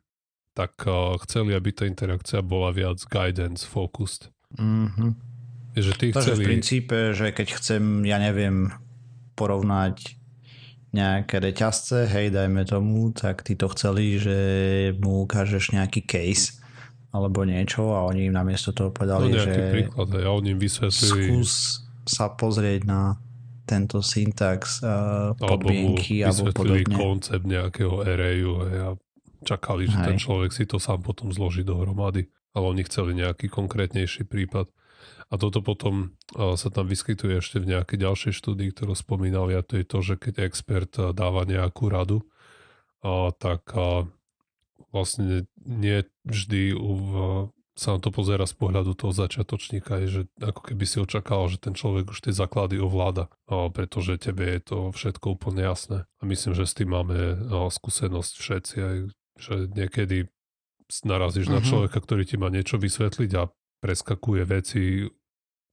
tak chceli, aby tá interakcia bola viac guidance focused. Mm-hmm. Že tí Takže chceli... v princípe, že keď chcem, ja neviem, porovnať nejaké reťazce, hej, dajme tomu, tak tí to chceli, že mu ukážeš nejaký case alebo niečo a oni im namiesto toho povedali, no že príklad, ja oni im vysvetlili... skús sa pozrieť na tento syntax, uh, podmienky alebo, alebo podobne. koncept nejakého arrayu a čakali, že Hej. ten človek si to sám potom zloží dohromady. Ale oni chceli nejaký konkrétnejší prípad. A toto potom uh, sa tam vyskytuje ešte v nejakej ďalšej štúdii, ktorú spomínali a to je to, že keď expert uh, dáva nejakú radu, uh, tak vlastne nie vždy sa na to pozera z pohľadu toho začiatočníka, je, že ako keby si očakával, že ten človek už tie základy ovláda, pretože tebe je to všetko úplne jasné. A myslím, že s tým máme skúsenosť všetci, aj, že niekedy narazíš uh-huh. na mhm. človeka, ktorý ti má niečo vysvetliť a preskakuje veci,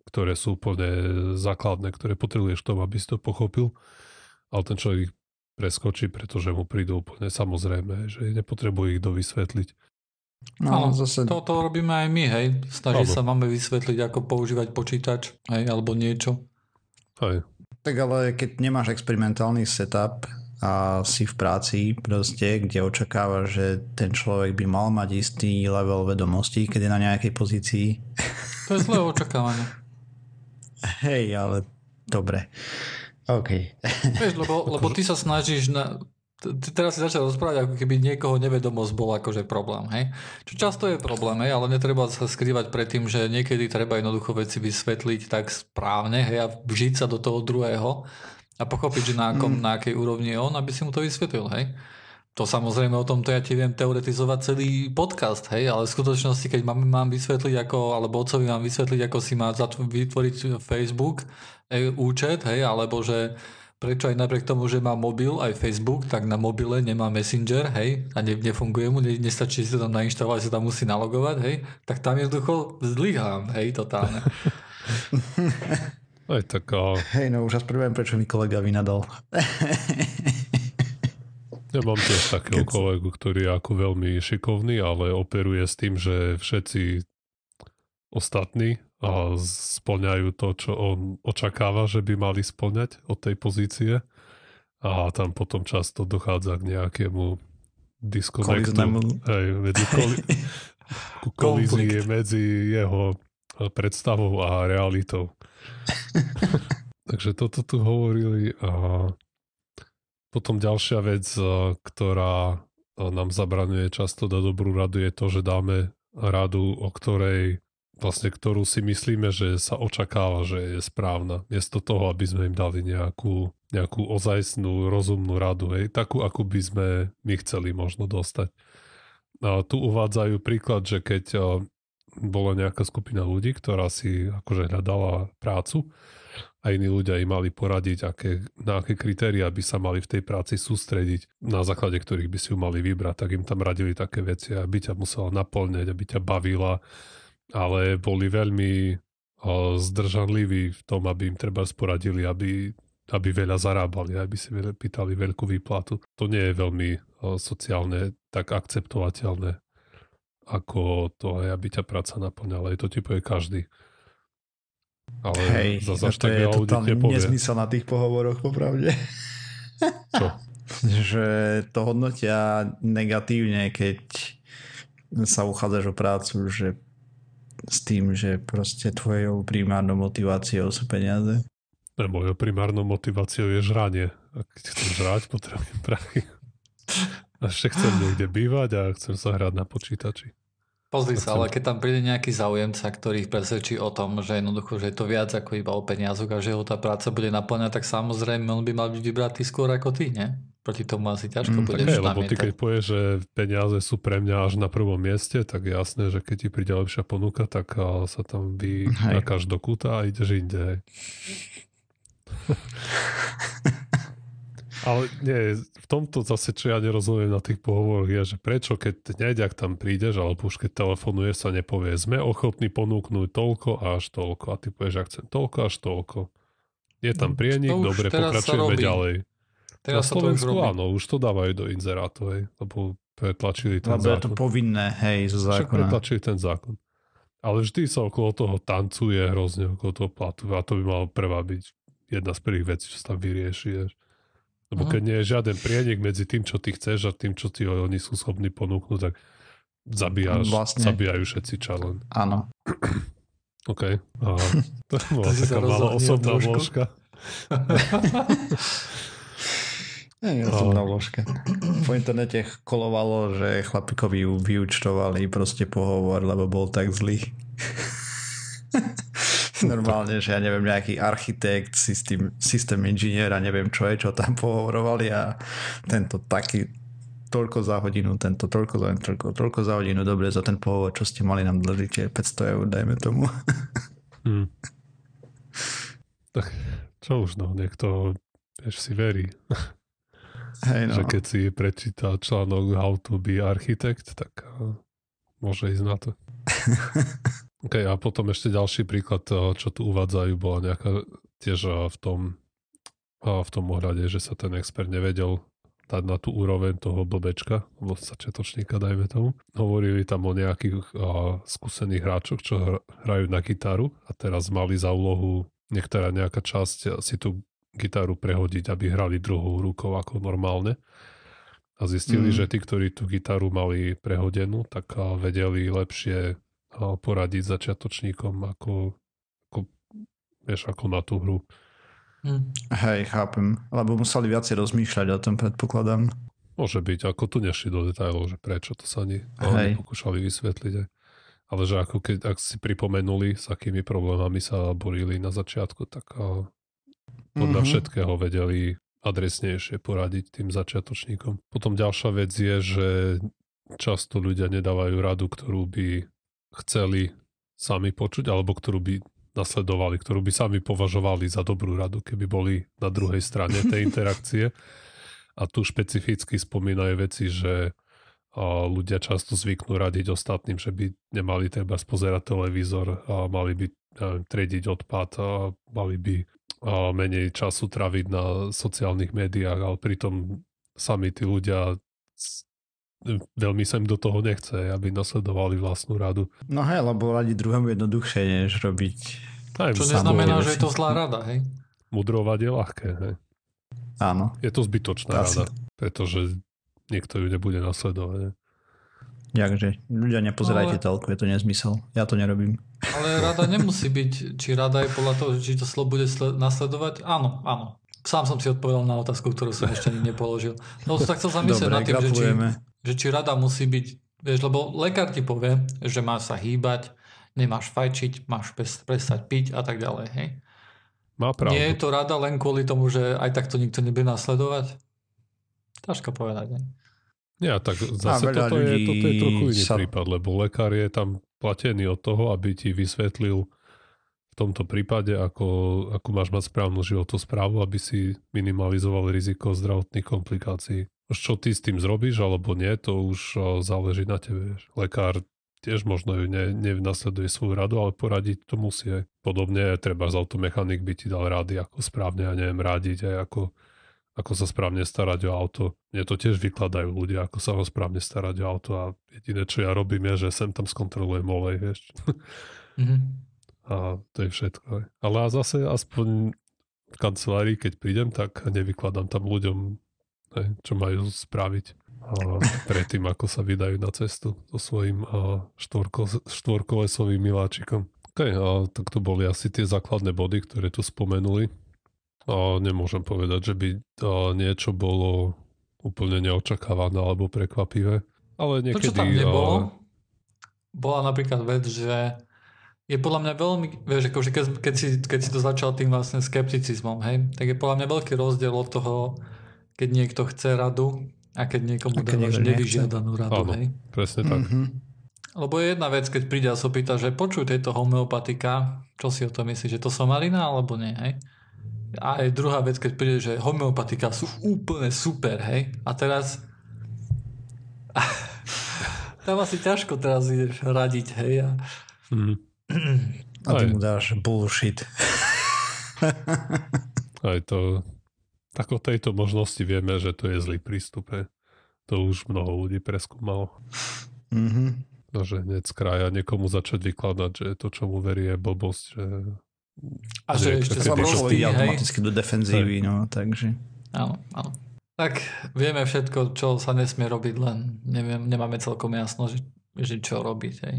ktoré sú úplne základné, ktoré potrebuješ tomu, aby si to pochopil. Ale ten človek preskočí, pretože mu prídu úplne samozrejme, že nepotrebuje ich dovysvetliť. No, zase... to, to robíme aj my, hej. Snaží sa máme vysvetliť, ako používať počítač, hej, alebo niečo. Hej. Tak ale keď nemáš experimentálny setup a si v práci proste, kde očakáva, že ten človek by mal mať istý level vedomostí, keď je na nejakej pozícii. To je zlé očakávanie. Hej, ale dobre. OK. Vieš, lebo, lebo ty sa snažíš na, ty teraz si začal rozprávať, ako keby niekoho nevedomosť bol akože problém, hej? Čo často je problém, hej, ale netreba sa skrývať pred tým, že niekedy treba jednoducho veci vysvetliť tak správne, hej, a vžiť sa do toho druhého a pochopiť, že na, akom, mm. na akej úrovni je on, aby si mu to vysvetlil, hej? To samozrejme o tomto ja ti viem teoretizovať celý podcast, hej, ale v skutočnosti, keď mám, mám vysvetliť ako, alebo otcovi mám vysvetliť, ako si má vytvoriť Facebook e, účet, hej, alebo že prečo aj napriek tomu, že má mobil, aj Facebook, tak na mobile nemá Messenger, hej, a ne, nefunguje mu, ne, nestačí si to tam nainštalovať, sa tam musí nalogovať, hej, tak tam jednoducho zlyhám, hej, totálne. Aj tak... Hej, no už aspoň prečo mi kolega vynadal. ja mám tiež takého Keď... kolegu, ktorý je ako veľmi šikovný, ale operuje s tým, že všetci ostatní a splňajú to, čo on očakáva, že by mali splňať od tej pozície. A tam potom často dochádza k nejakému diskonektu hej, medzi koli- ku kolízii medzi jeho predstavou a realitou. Takže toto tu hovorili a potom ďalšia vec, ktorá nám zabraňuje často dať dobrú radu je to, že dáme radu, o ktorej vlastne ktorú si myslíme, že sa očakáva, že je správna. Miesto toho, aby sme im dali nejakú, nejakú ozajstnú, rozumnú radu, hej, takú, akú by sme my chceli možno dostať. A tu uvádzajú príklad, že keď bola nejaká skupina ľudí, ktorá si akože hľadala prácu a iní ľudia im mali poradiť, aké, na aké kritéria by sa mali v tej práci sústrediť, na základe ktorých by si ju mali vybrať, tak im tam radili také veci, aby ťa musela naplňať, aby ťa bavila, ale boli veľmi zdržanliví v tom, aby im treba sporadili, aby, aby veľa zarábali, aby si pýtali veľkú výplatu. To nie je veľmi sociálne tak akceptovateľné ako to, aby ťa práca naplňala. Je to povie každý. Ale Hej, zase to je totálne nezmysel na tých pohovoroch, popravde. Čo? že to hodnotia negatívne, keď sa uchádzaš o prácu, že s tým, že proste tvojou primárnou motiváciou sú peniaze? Ne, mojou primárnou motiváciou je žranie. Ak chcem žrať, potrebujem prachy. A ešte chcem niekde bývať a chcem sa hrať na počítači. Pozri sa, ale keď tam príde nejaký záujemca, ktorý ich presvedčí o tom, že jednoducho, že je to viac ako iba o peniazoch a že ho tá práca bude naplňať, tak samozrejme on by mal byť vybratý skôr ako ty, nie? proti tomu asi ťažko mm, budeš lebo ty keď povieš, že peniaze sú pre mňa až na prvom mieste, tak jasné, že keď ti príde lepšia ponuka, tak sa tam vy nakáž do kúta a ideš inde. Ale nie, v tomto zase, čo ja nerozumiem na tých pohovoroch, je, že prečo, keď hneď, ak tam prídeš, alebo už keď telefonuješ, sa nepovie, sme ochotní ponúknuť toľko až toľko. A ty povieš, ak chcem toľko až toľko. Je tam no, prienik, dobre, pokračujeme ďalej. Teraz na Slovensku to áno, už to dávajú do inzerátu, hej, lebo pretlačili ten lebo zákon. je to povinné, hej, zo zákona. Však pretlačili ten zákon. Ale vždy sa okolo toho tancuje hrozne, okolo toho platu a to by malo prvá byť jedna z prvých vecí, čo sa tam vyrieši. Ješ. Lebo keď nie je žiaden prienik medzi tým, čo ty chceš a tým, čo ti oni sú schopní ponúknuť, tak zabíjaš, vlastne. zabíjajú všetci čalen. Áno. OK. A to bola taká malá osobná vložka. Ja som na vložke. Po internete kolovalo, že chlapikovi vyučtovali proste pohovor, lebo bol tak zlý. Normálne, že ja neviem, nejaký architekt, systém, systém inžinier a neviem čo je, čo tam pohovorovali a tento taký toľko za hodinu, tento toľko za, toľko, toľko za hodinu, dobre, za ten pohovor, čo ste mali nám dlžiť, 500 eur, dajme tomu. Hmm. Tak čo už no, niekto vieš, si verí. Hej, no. Že keď si prečíta článok How to be architect, tak uh, môže ísť na to. OK, a potom ešte ďalší príklad, čo tu uvádzajú, bola nejaká tiež v tom, v tom ohľade, že sa ten expert nevedel dať na tú úroveň toho blbečka, alebo začiatočníka, dajme tomu. Hovorili tam o nejakých uh, skúsených hráčoch, čo hrajú na gitaru a teraz mali za úlohu niektorá nejaká časť si tú gitaru prehodiť, aby hrali druhou rukou ako normálne. A zistili, mm. že tí, ktorí tú gitaru mali prehodenú, tak vedeli lepšie poradiť začiatočníkom ako, ako, vieš, ako na tú hru. Hm. Hej, chápem. Lebo museli viacej rozmýšľať o tom, predpokladám. Môže byť, ako tu nešli do detajlov, že prečo to sa ani Hej. pokúšali vysvetliť. Aj. Ale že ako keď, ak si pripomenuli, s akými problémami sa borili na začiatku, tak podľa mm-hmm. všetkého vedeli adresnejšie poradiť tým začiatočníkom. Potom ďalšia vec je, že často ľudia nedávajú radu, ktorú by chceli sami počuť, alebo ktorú by nasledovali, ktorú by sami považovali za dobrú radu, keby boli na druhej strane tej interakcie. A tu špecificky spomínajú veci, že ľudia často zvyknú radiť ostatným, že by nemali treba spozerať televízor mali by neviem, trediť odpad a mali by menej času traviť na sociálnych médiách, ale pritom sami tí ľudia veľmi sa im do toho nechce, aby nasledovali vlastnú radu. No hej, lebo radi druhému jednoduchšie, než robiť... Aj, Čo neznamená, že je to zlá rada, hej? Mudrovať je ľahké, hej? Áno. Je to zbytočná Asi. rada, pretože niekto ju nebude nasledovať. Hej? Jakže, ľudia nepozerajte ale... toľko, je to nezmysel. Ja to nerobím. Ale rada nemusí byť, či rada je podľa toho, či to slovo bude nasledovať. Áno, áno. Sám som si odpovedal na otázku, ktorú som ešte ani nepoložil. No tak chcel zamyslieť nad tým, že či, že či rada musí byť, vieš, lebo lekár ti povie, že má sa hýbať, nemáš fajčiť, máš prestať piť a tak ďalej, hej? Má pravdu. Nie je to rada len kvôli tomu, že aj takto nikto nebude nasledovať? Ťažko povedať, ne? Ja, tak zase toto, je, toto je trochu iný sa... prípad, lebo lekár je tam platený od toho, aby ti vysvetlil v tomto prípade, ako, ako máš mať správnu životnú správu, aby si minimalizoval riziko zdravotných komplikácií. Čo ty s tým zrobíš alebo nie, to už záleží na tebe. Lekár tiež možno ju ne, nenasleduje svoju radu, ale poradiť to musí. Podobne treba z automechanik by ti dal rady, ako správne, ja neviem, radiť aj ako ako sa správne starať o auto. Mne to tiež vykladajú ľudia, ako sa ho správne starať o auto a jediné, čo ja robím, je, že sem tam skontrolujem olej, vieš. Mm-hmm. A to je všetko. Ale a zase aspoň v kancelárii, keď prídem, tak nevykladám tam ľuďom, čo majú spraviť predtým, ako sa vydajú na cestu so svojím štvorko, štvorkolesovým miláčikom. A tak to boli asi tie základné body, ktoré tu spomenuli. A nemôžem povedať, že by niečo bolo úplne neočakávané alebo prekvapivé. Ale niekedy... To, čo tam nebolo, bola napríklad vec, že je podľa mňa veľmi, vieš, akože keď, keď, si, keď si to začal tým vlastne skepticizmom, hej, tak je podľa mňa veľký rozdiel od toho, keď niekto chce radu a keď niekomu dávaš nevyžiadanú radu, Áno, hej. presne tak. Mm-hmm. Lebo je jedna vec, keď príde a sa pýta, že počuj tejto homeopatika, čo si o tom myslíš, že to somarina alebo nie, hej? A aj druhá vec, keď príde, že homeopatika sú úplne super, hej? A teraz... tam asi ťažko teraz ideš radiť, hej? A, mm. a ty mu dáš bullshit. aj to... Tak o tejto možnosti vieme, že to je zlý prístup. To už mnoho ľudí preskúmalo. Mm-hmm. No, že hneď z kraja niekomu začať vykladať, že to, čo mu verí, je blbosť, že a že ešte sa prostý automaticky do defenzívy, no, takže. Áno, áno. Tak vieme všetko, čo sa nesmie robiť, len neviem, nemáme celkom jasno, že, že čo robiť, hej.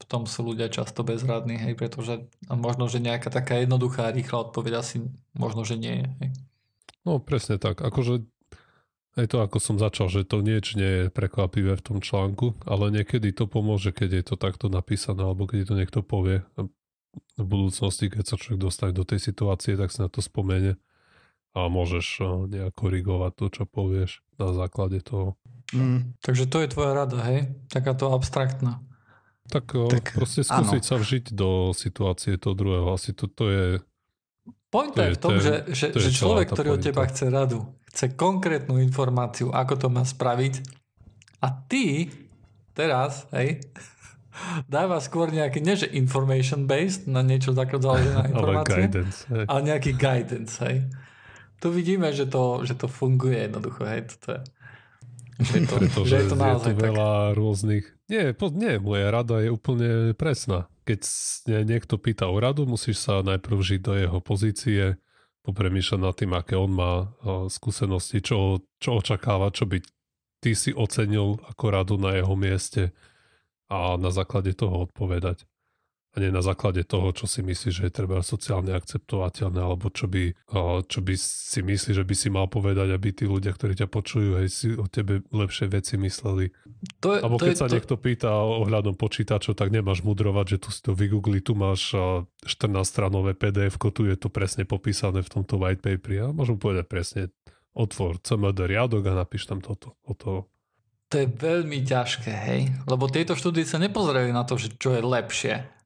V tom sú ľudia často bezradní, hej, pretože možno, že nejaká taká jednoduchá rýchla odpoveď asi možno, že nie je, hej. No presne tak, akože aj to, ako som začal, že to nič nie je prekvapivé v tom článku, ale niekedy to pomôže, keď je to takto napísané, alebo keď to niekto povie v budúcnosti, keď sa človek dostane do tej situácie, tak si na to spomene a môžeš eh, nejak korigovať to, čo povieš na základe toho. Mm, takže to je tvoja rada, hej? Takáto abstraktná. Tak, eh, tak proste skúsiť áno. sa vžiť do situácie toho druhého. Asi to, to je... Pointa je v tom, že, že, že človek, ktorý od teba chce radu, chce konkrétnu informáciu, ako to má spraviť a ty teraz, hej, dáva skôr nejaký, nie že information based, na niečo takto založená informácia, ale, guidance, hej. ale nejaký guidance, hej. Tu vidíme, že to, že to funguje jednoducho, hej, toto je. Je to, Pretože že je to naozaj je tu veľa tak. rôznych... Nie, po, nie, moja rada je úplne presná. Keď niekto pýta o radu, musíš sa najprv žiť do jeho pozície, popremýšľať nad tým, aké on má skúsenosti, čo, čo očakáva, čo by ty si ocenil ako radu na jeho mieste a na základe toho odpovedať. A nie na základe toho, čo si myslí, že je treba sociálne akceptovateľné, alebo čo by, čo by si myslí, že by si mal povedať, aby tí ľudia, ktorí ťa počujú, hej, si o tebe lepšie veci mysleli. To je, alebo keď je, sa to... niekto pýta ohľadom počítačov, tak nemáš mudrovať, že tu si to vygoogli, tu máš 14-stranové PDF, tu je to presne popísané v tomto white paperi. A môžem povedať presne, otvor CMD riadok a napíš tam toto. toto. To je veľmi ťažké, hej? Lebo tieto štúdie sa nepozerajú na to, že čo je lepšie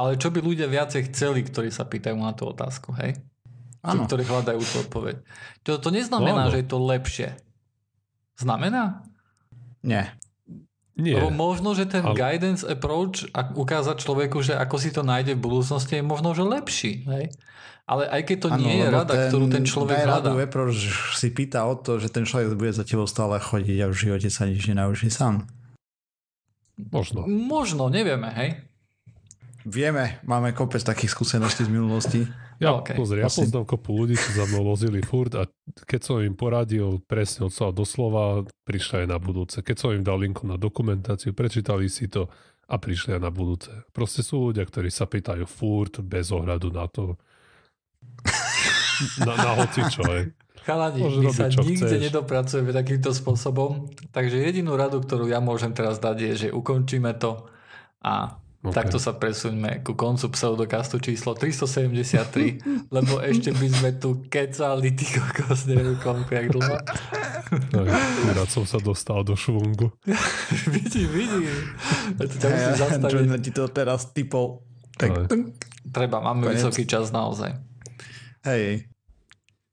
ale čo by ľudia viacej chceli, ktorí sa pýtajú na tú otázku, hej? Ano. Ktorí hľadajú tú odpoveď. To, to neznamená, no, že je to lepšie. Znamená? Nie. Nie. Lebo možno, že ten ale... guidance approach a ukázať človeku, že ako si to nájde v budúcnosti je možno, že lepší. Hej? Ale aj keď to ano, nie je rada, ten, ktorú ten človek hľadá. approach si pýta o to, že ten človek bude za tebou stále chodiť a v živote sa nič nenaučí sám. Možno. Možno, nevieme, hej? Vieme, máme kopec takých skúseností z minulosti. Ja, okay. pozri, ja poznám kopu ľudí, čo za mnou vozili furt a keď som im poradil presne od slova do slova, prišli aj na budúce. Keď som im dal linku na dokumentáciu, prečítali si to a prišli aj na budúce. Proste sú ľudia, ktorí sa pýtajú furt bez ohľadu na to, na, na hoci čo. Je. Chalani, my sa nikde chceš. nedopracujeme takýmto spôsobom, takže jedinú radu, ktorú ja môžem teraz dať je, že ukončíme to a Okay. Takto sa presuňme ku koncu pseudokastu číslo 373, lebo ešte by sme tu kecali ty kokos, neviem koľko, jak dlho. Rád som sa dostal do švungu. vidí, vidí. Ja to ťa musím zastaviť. Ja, ti to teraz typol. Tak, Treba, máme Konec. vysoký čas naozaj. Hej,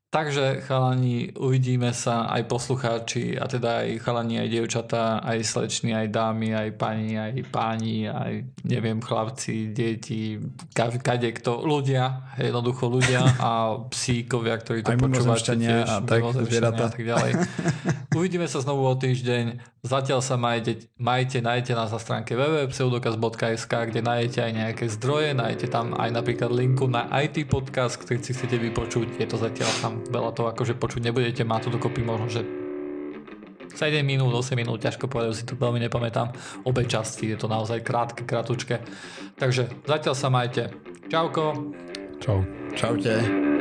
Takže chalani, uvidíme sa aj poslucháči a teda aj chalani, aj dievčatá, aj slečny, aj dámy, aj pani, aj páni, aj neviem, chlapci, deti, kade kto, ľudia, jednoducho ľudia a psíkovia, ktorí to počúvate tiež, a tak, a tak ďalej. Uvidíme sa znovu o týždeň. Zatiaľ sa majte, majte nájdete nás na stránke www.pseudokaz.sk, kde nájdete aj nejaké zdroje, nájdete tam aj napríklad linku na IT podcast, ktorý si chcete vypočuť, je to zatiaľ tam veľa to akože počuť nebudete, má to dokopy možno, že 7 minút, 8 minút, ťažko povedať, si to veľmi nepamätám. Obe časti, je to naozaj krátke, kratučké. Takže zatiaľ sa majte. Čauko. Čau. Čaute.